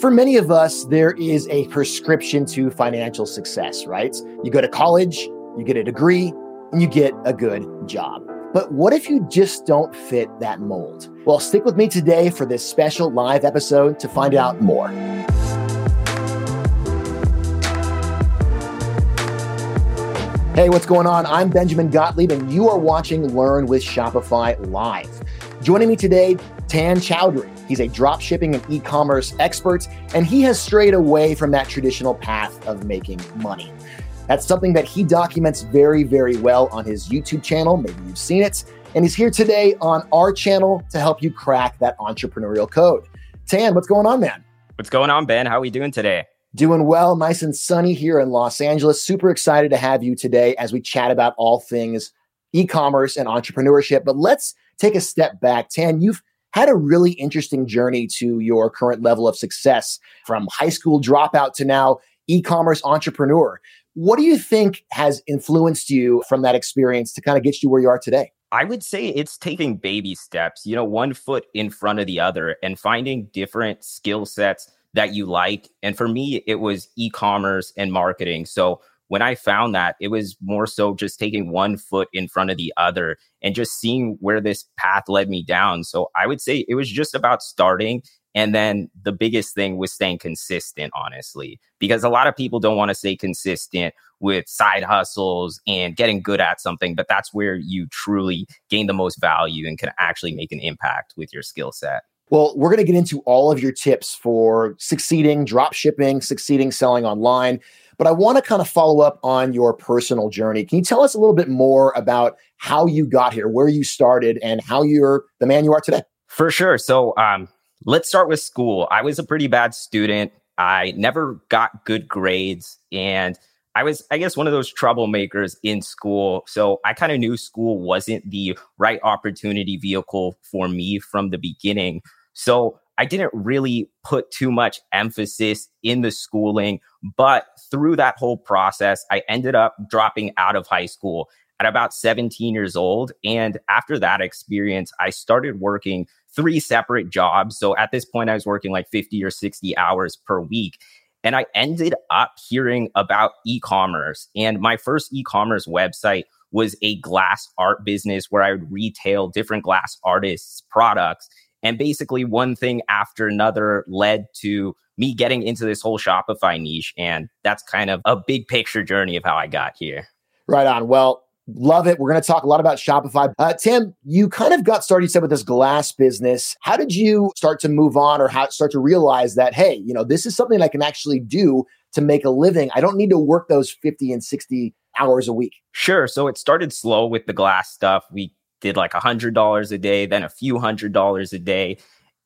For many of us, there is a prescription to financial success, right? You go to college, you get a degree, and you get a good job. But what if you just don't fit that mold? Well, stick with me today for this special live episode to find out more. Hey, what's going on? I'm Benjamin Gottlieb, and you are watching Learn with Shopify Live. Joining me today, Tan Chowdhury. He's a drop shipping and e commerce expert, and he has strayed away from that traditional path of making money. That's something that he documents very, very well on his YouTube channel. Maybe you've seen it. And he's here today on our channel to help you crack that entrepreneurial code. Tan, what's going on, man? What's going on, Ben? How are we doing today? Doing well, nice and sunny here in Los Angeles. Super excited to have you today as we chat about all things e commerce and entrepreneurship. But let's take a step back. Tan, you've had a really interesting journey to your current level of success from high school dropout to now e commerce entrepreneur. What do you think has influenced you from that experience to kind of get you where you are today? I would say it's taking baby steps, you know, one foot in front of the other and finding different skill sets that you like. And for me, it was e commerce and marketing. So when I found that, it was more so just taking one foot in front of the other and just seeing where this path led me down. So I would say it was just about starting. And then the biggest thing was staying consistent, honestly, because a lot of people don't want to stay consistent with side hustles and getting good at something, but that's where you truly gain the most value and can actually make an impact with your skill set. Well, we're going to get into all of your tips for succeeding drop shipping, succeeding selling online. But I want to kind of follow up on your personal journey. Can you tell us a little bit more about how you got here, where you started, and how you're the man you are today? For sure. So um, let's start with school. I was a pretty bad student. I never got good grades. And I was, I guess, one of those troublemakers in school. So I kind of knew school wasn't the right opportunity vehicle for me from the beginning. So I didn't really put too much emphasis in the schooling, but through that whole process, I ended up dropping out of high school at about 17 years old. And after that experience, I started working three separate jobs. So at this point, I was working like 50 or 60 hours per week. And I ended up hearing about e commerce. And my first e commerce website was a glass art business where I would retail different glass artists' products and basically, one thing after another led to me getting into this whole Shopify niche. And that's kind of a big picture journey of how I got here. Right on. Well, love it. We're going to talk a lot about Shopify. Uh, Tim, you kind of got started, you said, with this glass business. How did you start to move on or how start to realize that, hey, you know, this is something I can actually do to make a living? I don't need to work those 50 and 60 hours a week. Sure. So it started slow with the glass stuff. We did like a hundred dollars a day, then a few hundred dollars a day.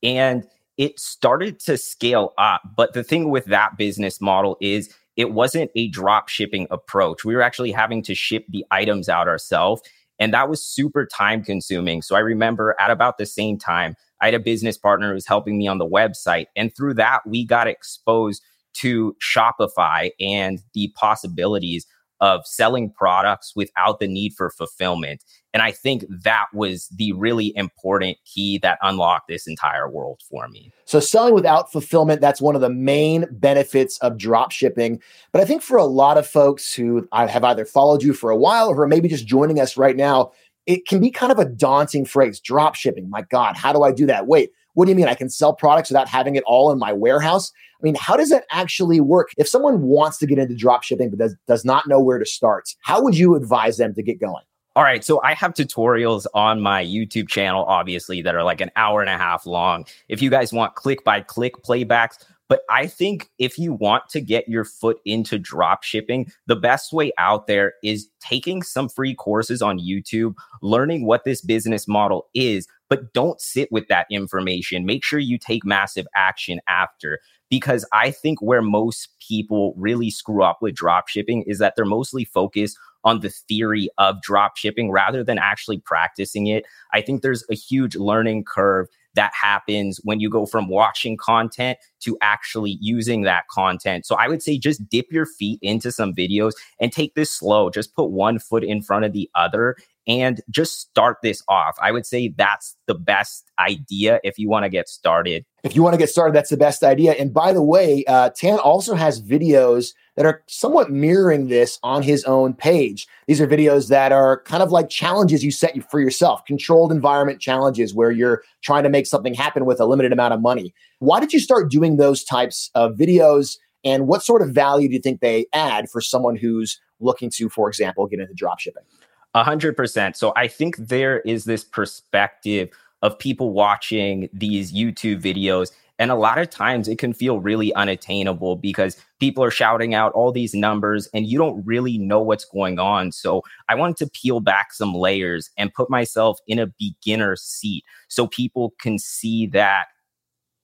And it started to scale up. But the thing with that business model is it wasn't a drop shipping approach. We were actually having to ship the items out ourselves. And that was super time consuming. So I remember at about the same time, I had a business partner who was helping me on the website. And through that, we got exposed to Shopify and the possibilities of selling products without the need for fulfillment. And I think that was the really important key that unlocked this entire world for me. So, selling without fulfillment, that's one of the main benefits of drop shipping. But I think for a lot of folks who have either followed you for a while or maybe just joining us right now, it can be kind of a daunting phrase drop shipping. My God, how do I do that? Wait, what do you mean? I can sell products without having it all in my warehouse? I mean, how does that actually work? If someone wants to get into drop shipping but does, does not know where to start, how would you advise them to get going? All right. So I have tutorials on my YouTube channel, obviously, that are like an hour and a half long. If you guys want click by click playbacks, but I think if you want to get your foot into drop shipping, the best way out there is taking some free courses on YouTube, learning what this business model is, but don't sit with that information. Make sure you take massive action after because I think where most people really screw up with drop shipping is that they're mostly focused on the theory of drop shipping rather than actually practicing it. I think there's a huge learning curve that happens when you go from watching content to actually using that content. So I would say just dip your feet into some videos and take this slow. Just put one foot in front of the other and just start this off. I would say that's the best idea if you want to get started. If you want to get started, that's the best idea. And by the way, uh, Tan also has videos that are somewhat mirroring this on his own page. These are videos that are kind of like challenges you set for yourself, controlled environment challenges where you're trying to make something happen with a limited amount of money. Why did you start doing those types of videos? And what sort of value do you think they add for someone who's looking to, for example, get into dropshipping? A 100%. So I think there is this perspective of people watching these YouTube videos. And a lot of times it can feel really unattainable because people are shouting out all these numbers and you don't really know what's going on. So I wanted to peel back some layers and put myself in a beginner seat so people can see that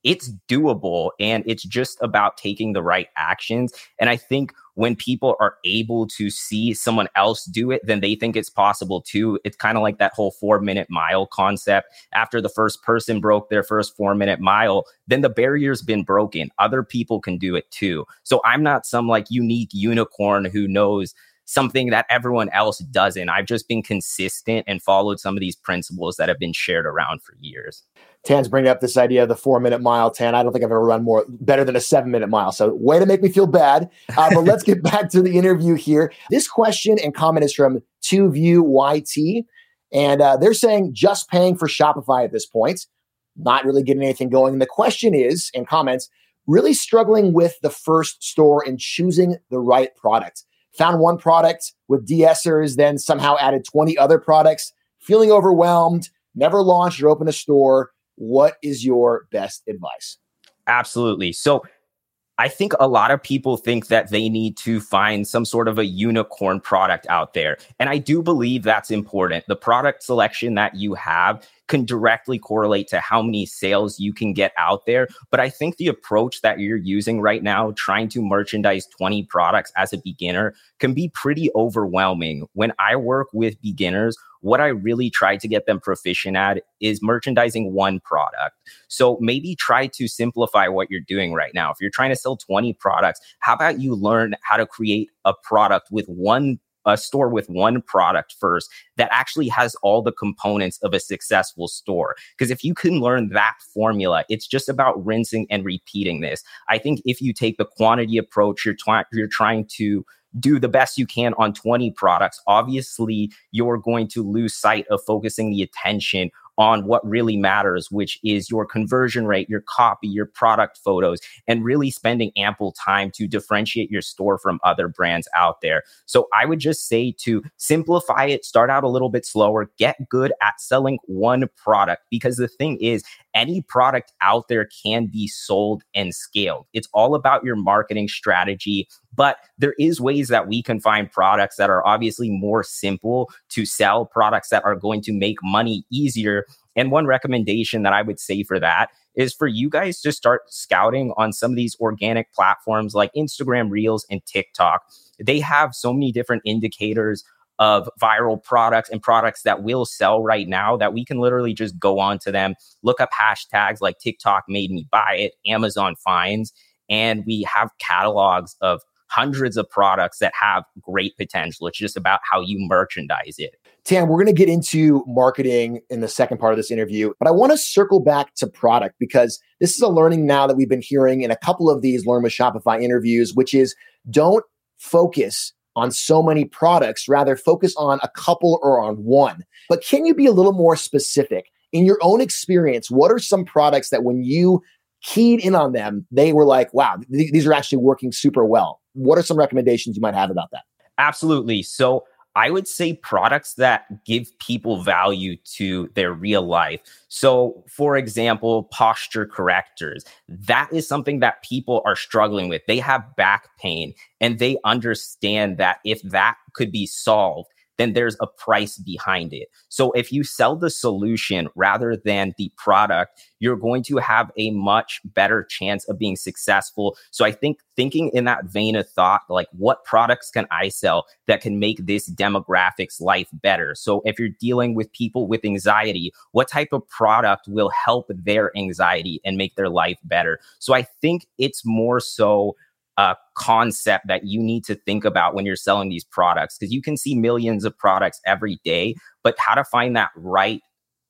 it's doable and it's just about taking the right actions. And I think when people are able to see someone else do it, then they think it's possible too. It's kind of like that whole four minute mile concept. After the first person broke their first four minute mile, then the barrier's been broken. Other people can do it too. So I'm not some like unique unicorn who knows something that everyone else doesn't. I've just been consistent and followed some of these principles that have been shared around for years. Tan's bringing up this idea of the four minute mile. Tan, I don't think I've ever run more better than a seven minute mile. So, way to make me feel bad. Uh, but let's get back to the interview here. This question and comment is from 2View YT. And uh, they're saying just paying for Shopify at this point, not really getting anything going. And the question is, in comments, really struggling with the first store and choosing the right product found one product with DSers, then somehow added 20 other products, feeling overwhelmed, never launched or opened a store. What is your best advice? Absolutely. So I think a lot of people think that they need to find some sort of a unicorn product out there. And I do believe that's important. The product selection that you have can directly correlate to how many sales you can get out there. But I think the approach that you're using right now, trying to merchandise 20 products as a beginner, can be pretty overwhelming. When I work with beginners, what I really try to get them proficient at is merchandising one product. So maybe try to simplify what you're doing right now. If you're trying to sell 20 products, how about you learn how to create a product with one a store with one product first that actually has all the components of a successful store. Because if you can learn that formula, it's just about rinsing and repeating this. I think if you take the quantity approach, you're, twi- you're trying to do the best you can on 20 products, obviously you're going to lose sight of focusing the attention on what really matters, which is your conversion rate, your copy, your product photos, and really spending ample time to differentiate your store from other brands out there. So I would just say to simplify it, start out a little bit slower, get good at selling one product because the thing is, any product out there can be sold and scaled. It's all about your marketing strategy, but there is ways that we can find products that are obviously more simple to sell, products that are going to make money easier. And one recommendation that I would say for that is for you guys to start scouting on some of these organic platforms like Instagram Reels and TikTok. They have so many different indicators of viral products and products that will sell right now that we can literally just go on to them, look up hashtags like TikTok made me buy it, Amazon finds, and we have catalogs of hundreds of products that have great potential. It's just about how you merchandise it. Tan, we're going to get into marketing in the second part of this interview, but I want to circle back to product because this is a learning now that we've been hearing in a couple of these Learn with Shopify interviews, which is don't focus on so many products, rather focus on a couple or on one. But can you be a little more specific? In your own experience, what are some products that when you keyed in on them, they were like, wow, th- these are actually working super well? What are some recommendations you might have about that? Absolutely. So I would say products that give people value to their real life. So, for example, posture correctors. That is something that people are struggling with. They have back pain and they understand that if that could be solved, then there's a price behind it. So if you sell the solution rather than the product, you're going to have a much better chance of being successful. So I think thinking in that vein of thought, like what products can I sell that can make this demographic's life better? So if you're dealing with people with anxiety, what type of product will help their anxiety and make their life better? So I think it's more so a concept that you need to think about when you're selling these products because you can see millions of products every day, but how to find that right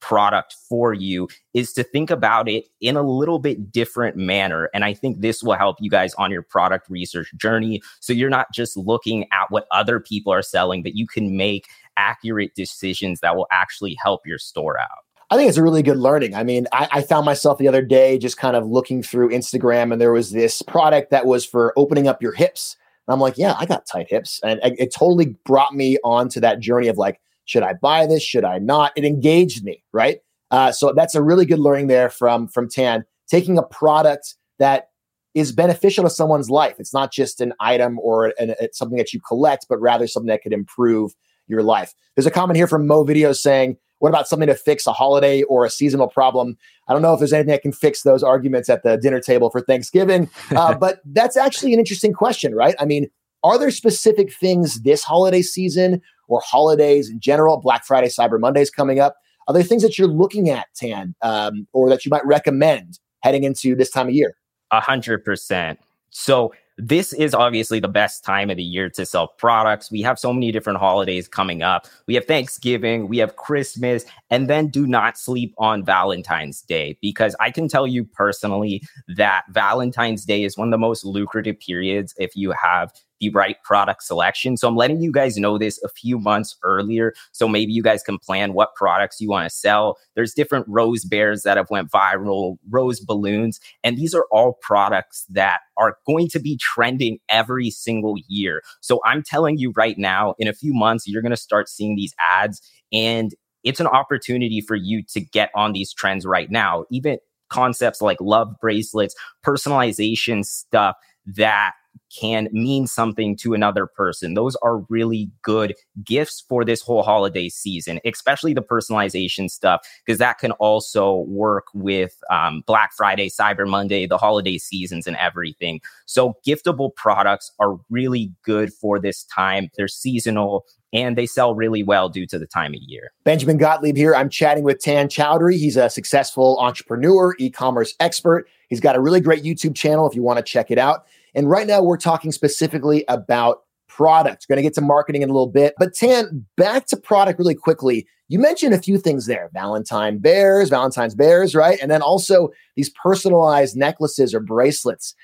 product for you is to think about it in a little bit different manner. And I think this will help you guys on your product research journey. So you're not just looking at what other people are selling, but you can make accurate decisions that will actually help your store out. I think it's a really good learning. I mean, I, I, found myself the other day just kind of looking through Instagram, and there was this product that was for opening up your hips. And I'm like, yeah, I got tight hips. And it, it totally brought me onto that journey of like, should I buy this? Should I not? It engaged me, right? Uh, so that's a really good learning there from from Tan. Taking a product that is beneficial to someone's life. It's not just an item or an, something that you collect, but rather something that could improve your life. There's a comment here from Mo Video saying, "What about something to fix a holiday or a seasonal problem?" I don't know if there's anything that can fix those arguments at the dinner table for Thanksgiving, uh, but that's actually an interesting question, right? I mean, are there specific things this holiday season or holidays in general, Black Friday, Cyber Mondays coming up? Are there things that you're looking at, Tan, um, or that you might recommend heading into this time of year? A hundred percent. So this is obviously the best time of the year to sell products. We have so many different holidays coming up. We have Thanksgiving, we have Christmas, and then do not sleep on Valentine's Day because I can tell you personally that Valentine's Day is one of the most lucrative periods if you have the right product selection. So I'm letting you guys know this a few months earlier. So maybe you guys can plan what products you want to sell. There's different rose bears that have went viral, rose balloons, and these are all products that are going to be trending every single year. So I'm telling you right now, in a few months, you're going to start seeing these ads and it's an opportunity for you to get on these trends right now. Even concepts like love bracelets, personalization stuff that can mean something to another person. Those are really good gifts for this whole holiday season, especially the personalization stuff, because that can also work with um, Black Friday, Cyber Monday, the holiday seasons, and everything. So, giftable products are really good for this time. They're seasonal and they sell really well due to the time of year. Benjamin Gottlieb here. I'm chatting with Tan Chowdhury. He's a successful entrepreneur, e commerce expert. He's got a really great YouTube channel if you want to check it out. And right now, we're talking specifically about product. Going to get to marketing in a little bit. But Tan, back to product really quickly. You mentioned a few things there Valentine bears, Valentine's bears, right? And then also these personalized necklaces or bracelets.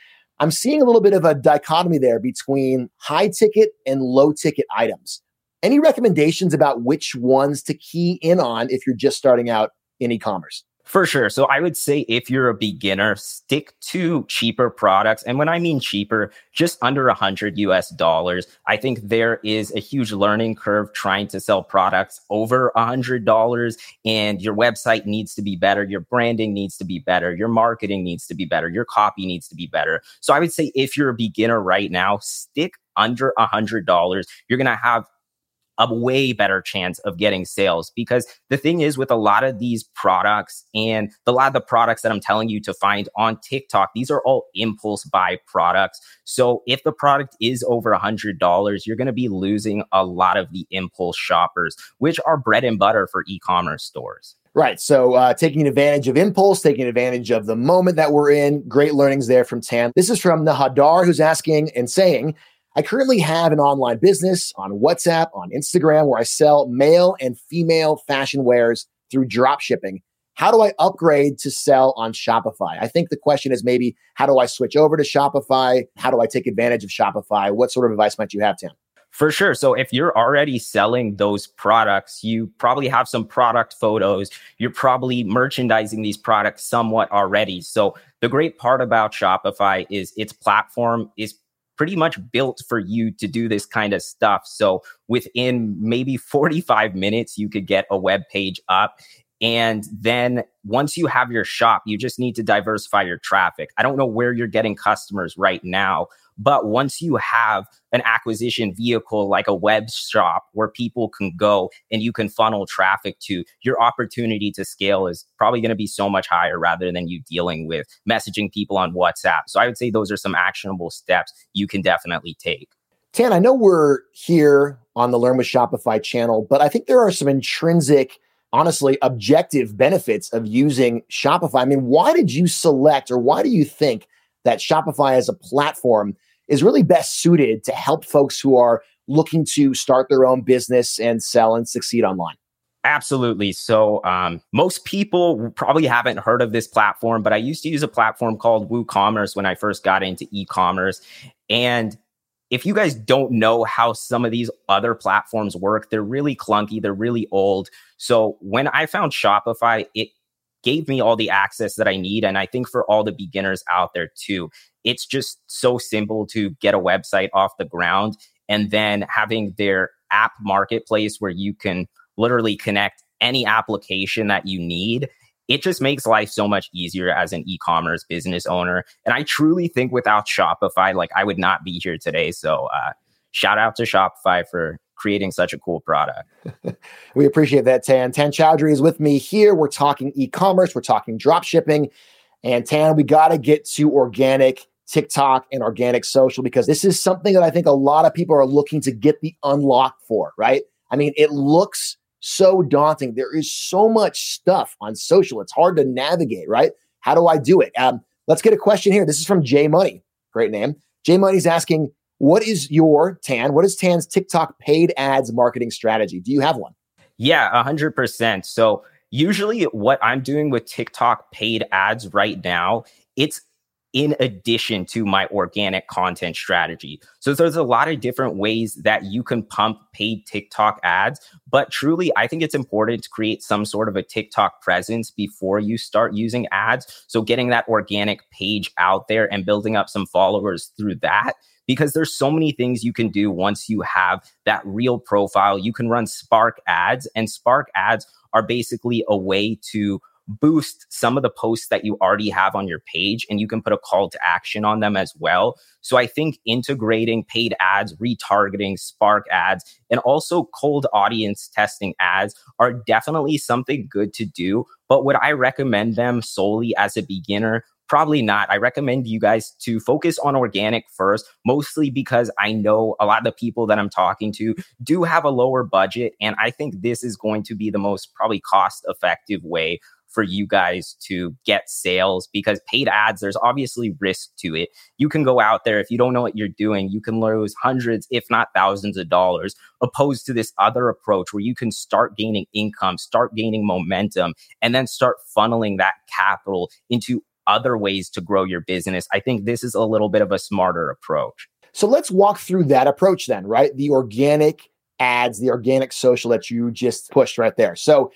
I'm seeing a little bit of a dichotomy there between high ticket and low ticket items. Any recommendations about which ones to key in on if you're just starting out in e commerce? For sure. So I would say if you're a beginner, stick to cheaper products. And when I mean cheaper, just under a hundred US dollars. I think there is a huge learning curve trying to sell products over a hundred dollars. And your website needs to be better. Your branding needs to be better. Your marketing needs to be better. Your copy needs to be better. So I would say if you're a beginner right now, stick under a hundred dollars. You're going to have a way better chance of getting sales because the thing is with a lot of these products and a lot of the products that I'm telling you to find on TikTok, these are all impulse buy products. So if the product is over a hundred dollars, you're going to be losing a lot of the impulse shoppers, which are bread and butter for e-commerce stores. Right. So uh, taking advantage of impulse, taking advantage of the moment that we're in. Great learnings there from Tan. This is from Nahadar, who's asking and saying, I currently have an online business on WhatsApp, on Instagram, where I sell male and female fashion wares through drop shipping. How do I upgrade to sell on Shopify? I think the question is maybe how do I switch over to Shopify? How do I take advantage of Shopify? What sort of advice might you have, Tim? For sure. So if you're already selling those products, you probably have some product photos. You're probably merchandising these products somewhat already. So the great part about Shopify is its platform is pretty much built for you to do this kind of stuff. So within maybe 45 minutes, you could get a web page up. And then once you have your shop, you just need to diversify your traffic. I don't know where you're getting customers right now, but once you have an acquisition vehicle like a web shop where people can go and you can funnel traffic to, your opportunity to scale is probably going to be so much higher rather than you dealing with messaging people on WhatsApp. So I would say those are some actionable steps you can definitely take. Tan, I know we're here on the Learn with Shopify channel, but I think there are some intrinsic, honestly, objective benefits of using Shopify. I mean, why did you select or why do you think that Shopify as a platform is really best suited to help folks who are looking to start their own business and sell and succeed online? Absolutely. So, um, most people probably haven't heard of this platform, but I used to use a platform called WooCommerce when I first got into e commerce. And if you guys don't know how some of these other platforms work, they're really clunky, they're really old. So, when I found Shopify, it gave me all the access that I need. And I think for all the beginners out there too, it's just so simple to get a website off the ground and then having their app marketplace where you can literally connect any application that you need it just makes life so much easier as an e-commerce business owner. And i truly think without shopify like i would not be here today. So uh, shout out to shopify for creating such a cool product. We appreciate that tan. Tan chowdhury is with me here. We're talking e-commerce. We're talking drop shipping. And tan we got to get to organic TikTok and organic social because this is something that I think a lot of people are looking to get the unlock for, right? I mean, it looks so daunting. There is so much stuff on social. It's hard to navigate, right? How do I do it? Um, let's get a question here. This is from Jay Money. Great name. Jay Money's asking, what is your Tan? What is Tan's TikTok paid ads marketing strategy? Do you have one? Yeah, 100%. So, usually what I'm doing with TikTok paid ads right now, it's in addition to my organic content strategy. So there's a lot of different ways that you can pump paid TikTok ads, but truly I think it's important to create some sort of a TikTok presence before you start using ads. So getting that organic page out there and building up some followers through that because there's so many things you can do once you have that real profile. You can run Spark ads and Spark ads are basically a way to boost some of the posts that you already have on your page and you can put a call to action on them as well. So I think integrating paid ads, retargeting, Spark ads, and also cold audience testing ads are definitely something good to do. But would I recommend them solely as a beginner? Probably not. I recommend you guys to focus on organic first, mostly because I know a lot of the people that I'm talking to do have a lower budget. And I think this is going to be the most probably cost effective way for you guys to get sales because paid ads, there's obviously risk to it. You can go out there, if you don't know what you're doing, you can lose hundreds, if not thousands of dollars, opposed to this other approach where you can start gaining income, start gaining momentum, and then start funneling that capital into other ways to grow your business. I think this is a little bit of a smarter approach. So let's walk through that approach then, right? The organic ads, the organic social that you just pushed right there. So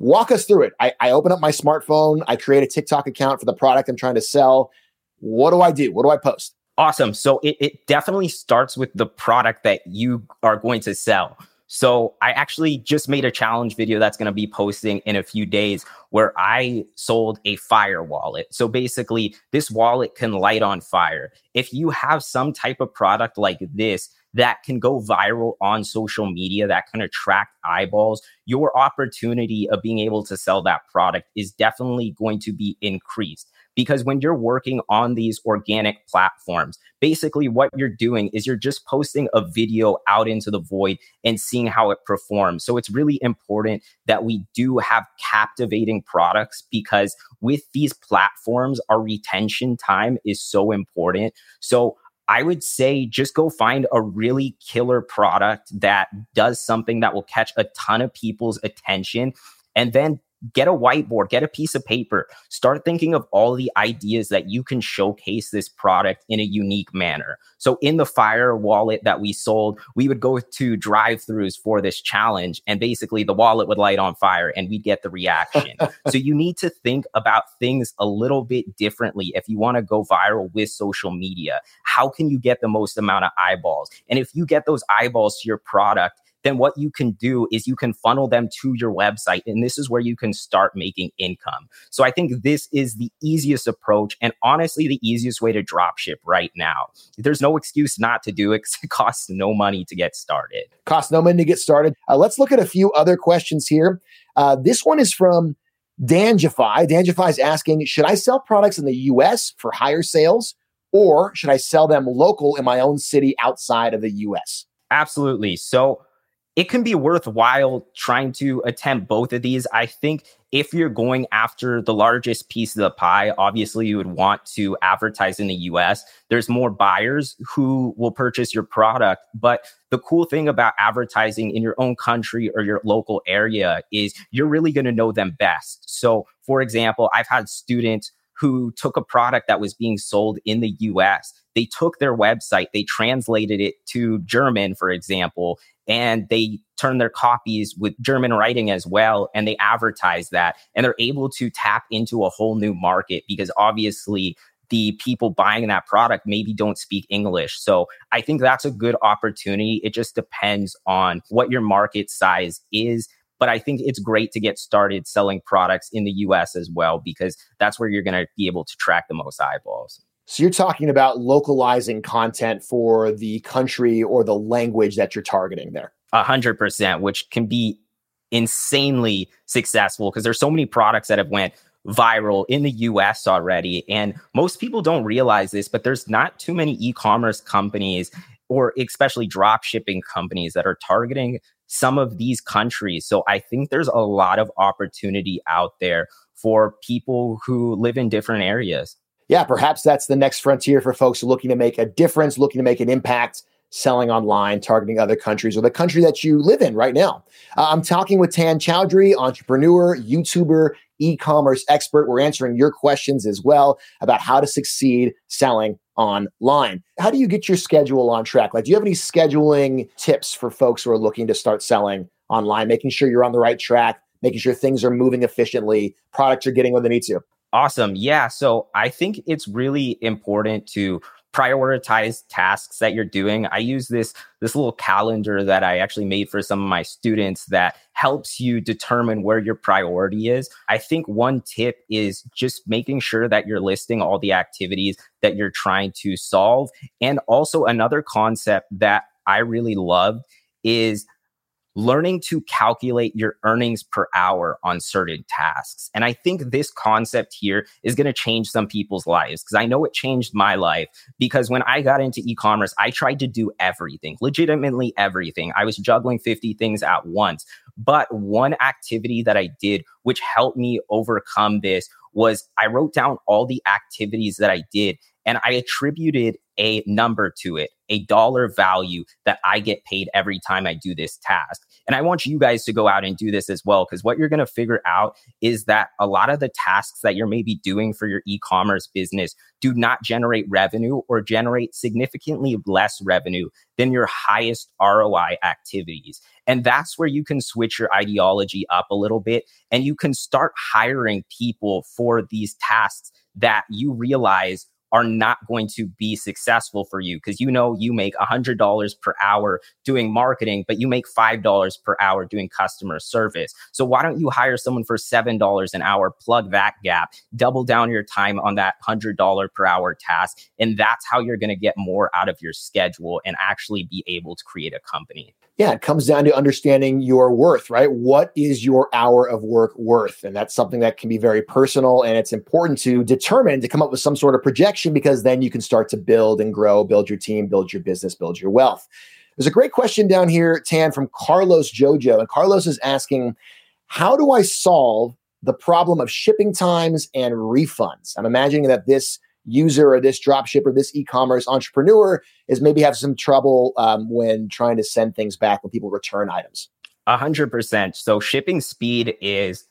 walk us through it. I, I open up my smartphone, I create a TikTok account for the product I'm trying to sell. What do I do? What do I post? Awesome. So it, it definitely starts with the product that you are going to sell. So I actually just made a challenge video that's going to be posting in a few days where I sold a fire wallet. So basically, this wallet can light on fire. If you have some type of product like this, that can go viral on social media that can attract eyeballs, your opportunity of being able to sell that product is definitely going to be increased. Because when you're working on these organic platforms, basically what you're doing is you're just posting a video out into the void and seeing how it performs. So it's really important that we do have captivating products because with these platforms, our retention time is so important. So I would say just go find a really killer product that does something that will catch a ton of people's attention and then get a whiteboard, get a piece of paper, start thinking of all the ideas that you can showcase this product in a unique manner. So, in the Fire wallet that we sold, we would go to drive throughs for this challenge, and basically the wallet would light on fire and we'd get the reaction. so, you need to think about things a little bit differently if you want to go viral with social media. How can you get the most amount of eyeballs? And if you get those eyeballs to your product, then what you can do is you can funnel them to your website. And this is where you can start making income. So I think this is the easiest approach and honestly the easiest way to drop ship right now. There's no excuse not to do it it costs no money to get started. Costs no money to get started. Uh, let's look at a few other questions here. Uh, this one is from Danjify. Danjify is asking Should I sell products in the US for higher sales or should I sell them local in my own city outside of the US? Absolutely. So it can be worthwhile trying to attempt both of these. I think if you're going after the largest piece of the pie, obviously you would want to advertise in the US. There's more buyers who will purchase your product. But the cool thing about advertising in your own country or your local area is you're really going to know them best. So, for example, I've had students who took a product that was being sold in the US. They took their website, they translated it to German, for example, and they turn their copies with German writing as well, and they advertise that, and they're able to tap into a whole new market because obviously the people buying that product maybe don't speak English. So I think that's a good opportunity. It just depends on what your market size is. But I think it's great to get started selling products in the US as well, because that's where you're going to be able to track the most eyeballs. So you're talking about localizing content for the country or the language that you're targeting there. A hundred percent, which can be insanely successful because there's so many products that have went viral in the US already. And most people don't realize this, but there's not too many e-commerce companies or especially drop shipping companies that are targeting some of these countries. So I think there's a lot of opportunity out there for people who live in different areas yeah, perhaps that's the next frontier for folks looking to make a difference, looking to make an impact selling online, targeting other countries or the country that you live in right now. Uh, I'm talking with Tan Chowdhury, entrepreneur, YouTuber, e commerce expert. We're answering your questions as well about how to succeed selling online. How do you get your schedule on track? Like, do you have any scheduling tips for folks who are looking to start selling online, making sure you're on the right track, making sure things are moving efficiently, products are getting where they need to? Awesome. Yeah. So I think it's really important to prioritize tasks that you're doing. I use this this little calendar that I actually made for some of my students that helps you determine where your priority is. I think one tip is just making sure that you're listing all the activities that you're trying to solve. And also another concept that I really love is learning to calculate your earnings per hour on certain tasks. And I think this concept here is going to change some people's lives because I know it changed my life because when I got into e-commerce, I tried to do everything, legitimately everything. I was juggling 50 things at once. But one activity that I did which helped me overcome this was I wrote down all the activities that I did and I attributed a number to it, a dollar value that I get paid every time I do this task. And I want you guys to go out and do this as well, because what you're going to figure out is that a lot of the tasks that you're maybe doing for your e commerce business do not generate revenue or generate significantly less revenue than your highest ROI activities. And that's where you can switch your ideology up a little bit and you can start hiring people for these tasks that you realize are not going to be successful for you because you know you make $100 per hour doing marketing, but you make $5 per hour doing customer service. So why don't you hire someone for $7 an hour, plug that gap, double down your time on that $100 per hour task? And that's how you're going to get more out of your schedule and actually be able to create a company yeah, it comes down to understanding your worth, right? What is your hour of work worth? And that's something that can be very personal. And it's important to determine to come up with some sort of projection because then you can start to build and grow, build your team, build your business, build your wealth. There's a great question down here, Tan, from Carlos Jojo. And Carlos is asking, How do I solve the problem of shipping times and refunds? I'm imagining that this user or this drop shipper, this e-commerce entrepreneur is maybe have some trouble um, when trying to send things back when people return items. A hundred percent. So shipping speed is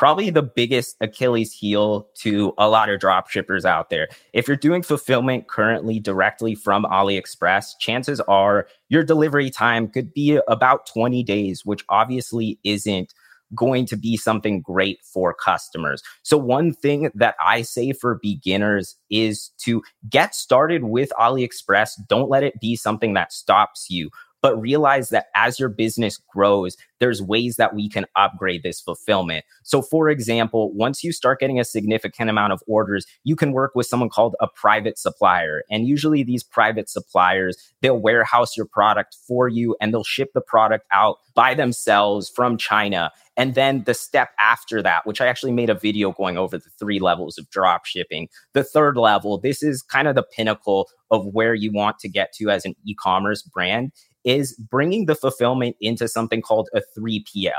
probably the biggest Achilles heel to a lot of drop shippers out there. If you're doing fulfillment currently directly from AliExpress, chances are your delivery time could be about 20 days, which obviously isn't going to be something great for customers. So, one thing that I say for beginners is to get started with AliExpress. Don't let it be something that stops you but realize that as your business grows, there's ways that we can upgrade this fulfillment. So, for example, once you start getting a significant amount of orders, you can work with someone called a private supplier. And usually, these private suppliers, they'll warehouse your product for you and they'll ship the product out by themselves from China. And then the step after that, which I actually made a video going over the three levels of drop shipping. The third level, this is kind of the pinnacle of where you want to get to as an e commerce brand, is bringing the fulfillment into something called a 3PL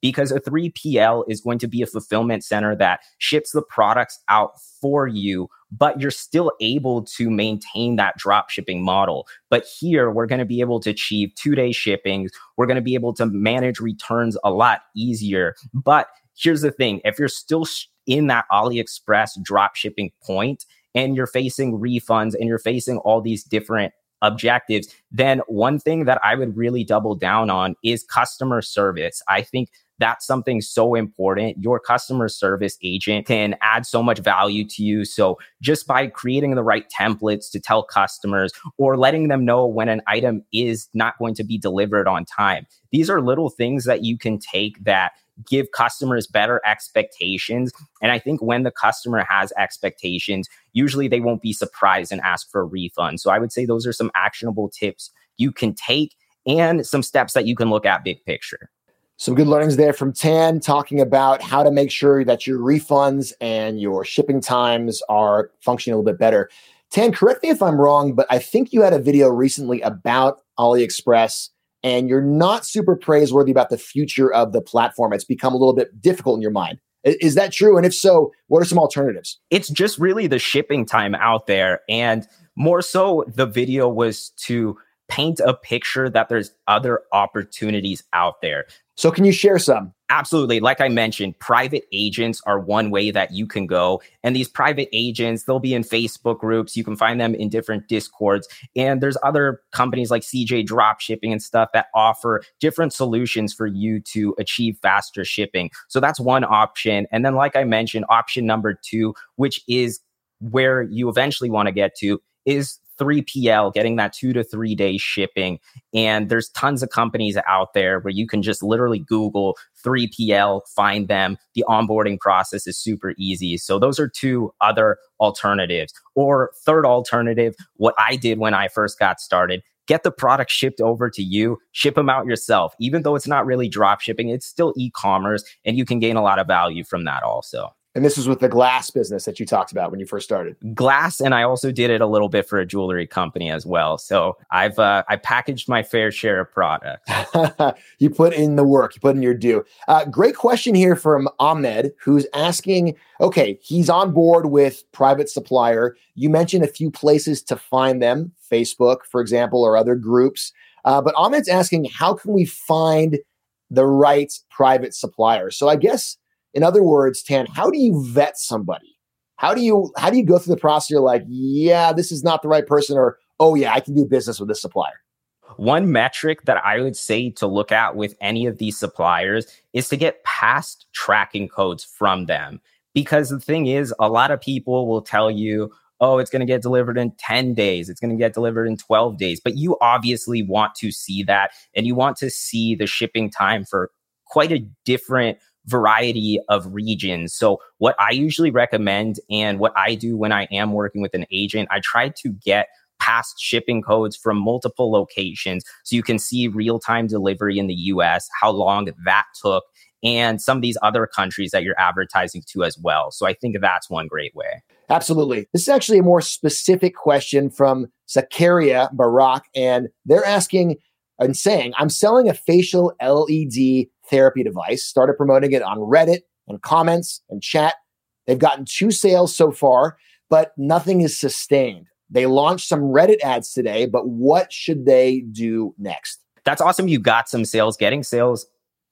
because a 3PL is going to be a fulfillment center that ships the products out for you, but you're still able to maintain that drop shipping model. But here, we're going to be able to achieve two day shipping. We're going to be able to manage returns a lot easier. But here's the thing if you're still in that AliExpress drop shipping point and you're facing refunds and you're facing all these different objectives, then one thing that I would really double down on is customer service. I think that's something so important. Your customer service agent can add so much value to you. So just by creating the right templates to tell customers or letting them know when an item is not going to be delivered on time, these are little things that you can take that give customers better expectations. And I think when the customer has expectations, usually they won't be surprised and ask for a refund. So I would say those are some actionable tips you can take and some steps that you can look at big picture. Some good learnings there from Tan talking about how to make sure that your refunds and your shipping times are functioning a little bit better. Tan, correct me if I'm wrong, but I think you had a video recently about AliExpress and you're not super praiseworthy about the future of the platform. It's become a little bit difficult in your mind. Is that true? And if so, what are some alternatives? It's just really the shipping time out there. And more so, the video was to paint a picture that there's other opportunities out there. So, can you share some? Absolutely. Like I mentioned, private agents are one way that you can go. And these private agents, they'll be in Facebook groups. You can find them in different discords. And there's other companies like CJ Dropshipping and stuff that offer different solutions for you to achieve faster shipping. So that's one option. And then, like I mentioned, option number two, which is where you eventually want to get to, is 3PL, getting that two to three day shipping. And there's tons of companies out there where you can just literally Google 3PL, find them. The onboarding process is super easy. So those are two other alternatives. Or third alternative, what I did when I first got started, get the product shipped over to you, ship them out yourself. Even though it's not really drop shipping, it's still e-commerce and you can gain a lot of value from that also. And this was with the glass business that you talked about when you first started. Glass, and I also did it a little bit for a jewelry company as well. So I've uh, I packaged my fair share of products. you put in the work, you put in your due. Uh, great question here from Ahmed, who's asking. Okay, he's on board with private supplier. You mentioned a few places to find them, Facebook, for example, or other groups. Uh, but Ahmed's asking, how can we find the right private supplier? So I guess in other words, Tan, how do you vet somebody? How do you how do you go through the process? You're like, yeah, this is not the right person, or oh yeah, I can do business with this supplier. One metric that I would say to look at with any of these suppliers is to get past tracking codes from them. Because the thing is, a lot of people will tell you, oh, it's going to get delivered in 10 days, it's going to get delivered in 12 days. But you obviously want to see that and you want to see the shipping time for quite a different variety of regions. So, what I usually recommend and what I do when I am working with an agent, I try to get past shipping codes from multiple locations so you can see real time delivery in the US, how long that took, and some of these other countries that you're advertising to as well. So, I think that's one great way. Absolutely. This is actually a more specific question from Zakaria Barak, and they're asking and saying, I'm selling a facial LED therapy device, started promoting it on Reddit and comments and chat. They've gotten two sales so far, but nothing is sustained. They launched some Reddit ads today, but what should they do next? That's awesome. You got some sales. Getting sales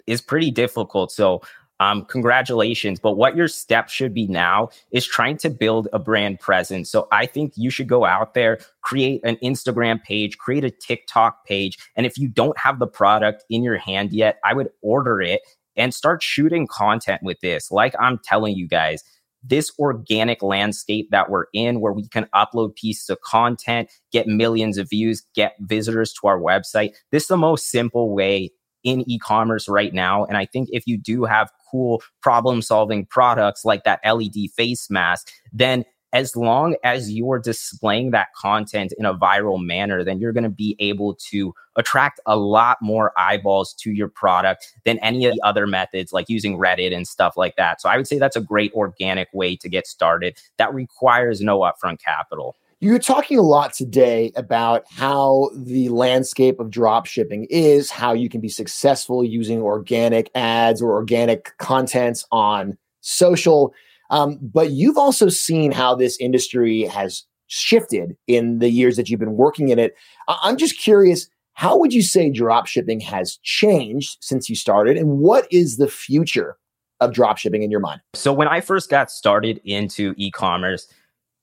is pretty difficult. So um, congratulations. But what your step should be now is trying to build a brand presence. So I think you should go out there, create an Instagram page, create a TikTok page. And if you don't have the product in your hand yet, I would order it and start shooting content with this. Like I'm telling you guys, this organic landscape that we're in, where we can upload pieces of content, get millions of views, get visitors to our website. This is the most simple way in e-commerce right now. And I think if you do have cool problem solving products like that LED face mask, then as long as you're displaying that content in a viral manner, then you're going to be able to attract a lot more eyeballs to your product than any of the other methods like using Reddit and stuff like that. So I would say that's a great organic way to get started that requires no upfront capital. You're talking a lot today about how the landscape of drop shipping is, how you can be successful using organic ads or organic contents on social. Um, but you've also seen how this industry has shifted in the years that you've been working in it. I- I'm just curious, how would you say drop shipping has changed since you started? And what is the future of drop shipping in your mind? So, when I first got started into e commerce,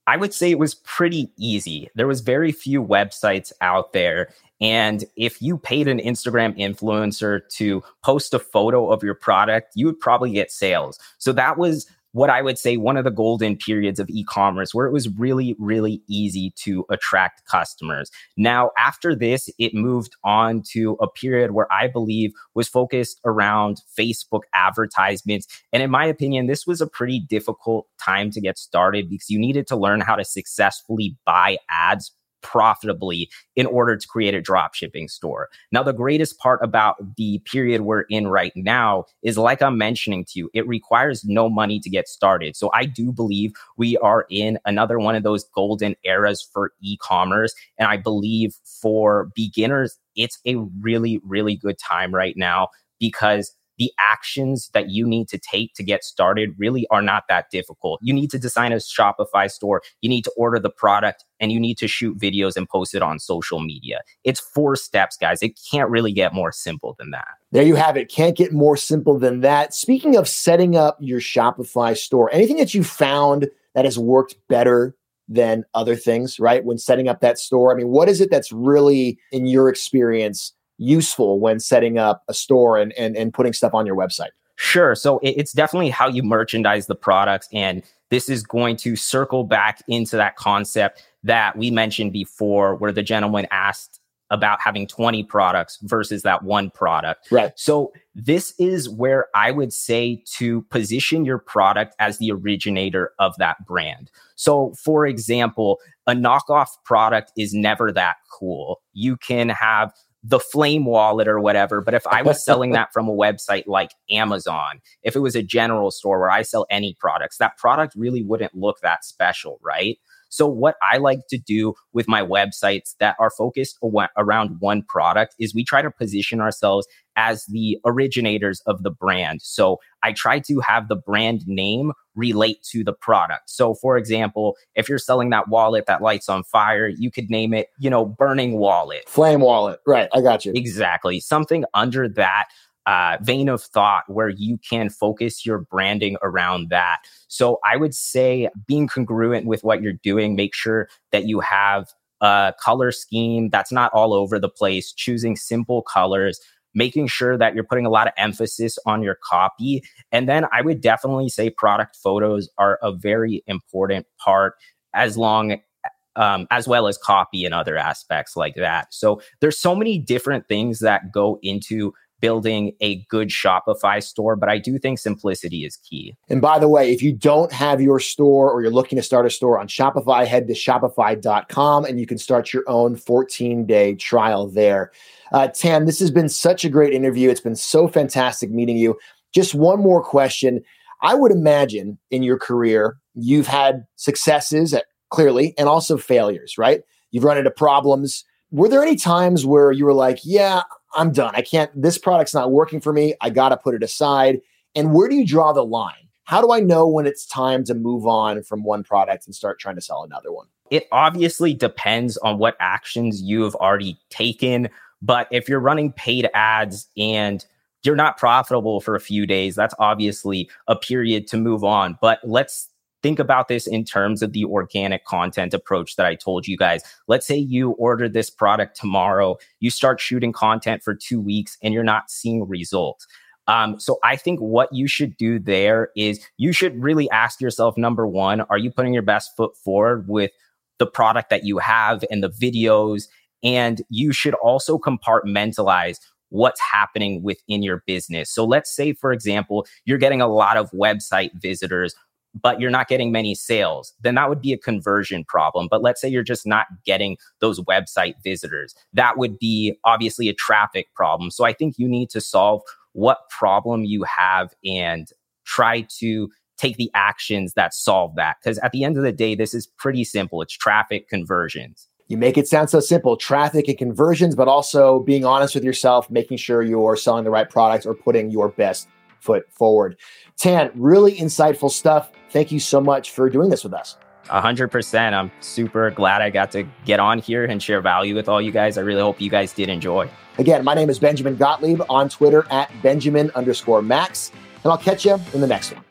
I would say it was pretty easy. There was very few websites out there. And if you paid an Instagram influencer to post a photo of your product, you would probably get sales. So that was what I would say one of the golden periods of e commerce where it was really, really easy to attract customers. Now, after this, it moved on to a period where I believe was focused around Facebook advertisements. And in my opinion, this was a pretty difficult time to get started because you needed to learn how to successfully buy ads profitably in order to create a drop shipping store. Now, the greatest part about the period we're in right now is like I'm mentioning to you, it requires no money to get started. So I do believe we are in another one of those golden eras for e commerce. And I believe for beginners, it's a really, really good time right now because the actions that you need to take to get started really are not that difficult. You need to design a Shopify store, you need to order the product, and you need to shoot videos and post it on social media. It's four steps, guys. It can't really get more simple than that. There you have it. Can't get more simple than that. Speaking of setting up your Shopify store, anything that you found that has worked better than other things, right? When setting up that store, I mean, what is it that's really, in your experience, useful when setting up a store and, and, and putting stuff on your website? Sure. So it's definitely how you merchandise the products. And this is going to circle back into that concept that we mentioned before, where the gentleman asked about having 20 products versus that one product. Right. So this is where I would say to position your product as the originator of that brand. So for example, a knockoff product is never that cool. You can have the flame wallet or whatever. But if I was selling that from a website like Amazon, if it was a general store where I sell any products, that product really wouldn't look that special, right? So, what I like to do with my websites that are focused around one product is we try to position ourselves as the originators of the brand. So, I try to have the brand name relate to the product. So, for example, if you're selling that wallet that lights on fire, you could name it, you know, Burning Wallet, Flame Wallet. Right. I got you. Exactly. Something under that uh, vein of thought where you can focus your branding around that. So I would say being congruent with what you're doing, make sure that you have a color scheme that's not all over the place, choosing simple colors, making sure that you're putting a lot of emphasis on your copy. And then I would definitely say product photos are a very important part as long um, as well as copy and other aspects like that. So there's so many different things that go into building a good Shopify store, but I do think simplicity is key. And by the way, if you don't have your store or you're looking to start a store on Shopify, head to shopify.com and you can start your own 14 day trial there. Uh, Tan, this has been such a great interview. It's been so fantastic meeting you. Just one more question. I would imagine in your career, you've had successes at, clearly and also failures, right? You've run into problems. Were there any times where you were like, yeah, I'm done. I can't, this product's not working for me. I got to put it aside. And where do you draw the line? How do I know when it's time to move on from one product and start trying to sell another one? It obviously depends on what actions you have already taken. But if you're running paid ads and you're not profitable for a few days, that's obviously a period to move on. But let's think about this in terms of the organic content approach that I told you guys. Let's say you order this product tomorrow, you start shooting content for two weeks, and you're not seeing results. Um, so I think what you should do there is you should really ask yourself number one, are you putting your best foot forward with the product that you have and the videos? And you should also compartmentalize what's happening within your business. So let's say, for example, you're getting a lot of website visitors but you're not getting many sales, then that would be a conversion problem. But let's say you're just not getting those website visitors. That would be obviously a traffic problem. So I think you need to solve what problem you have and try to take the actions that solve that. Because at the end of the day, this is pretty simple. It's traffic conversions. You make it sound so simple traffic and conversions, but also being honest with yourself, making sure you're selling the right products or putting your best foot forward. Tan, really insightful stuff. Thank you so much for doing this with us. 100%. I'm super glad I got to get on here and share value with all you guys. I really hope you guys did enjoy. Again, my name is Benjamin Gottlieb on Twitter at Benjamin underscore Max, and I'll catch you in the next one.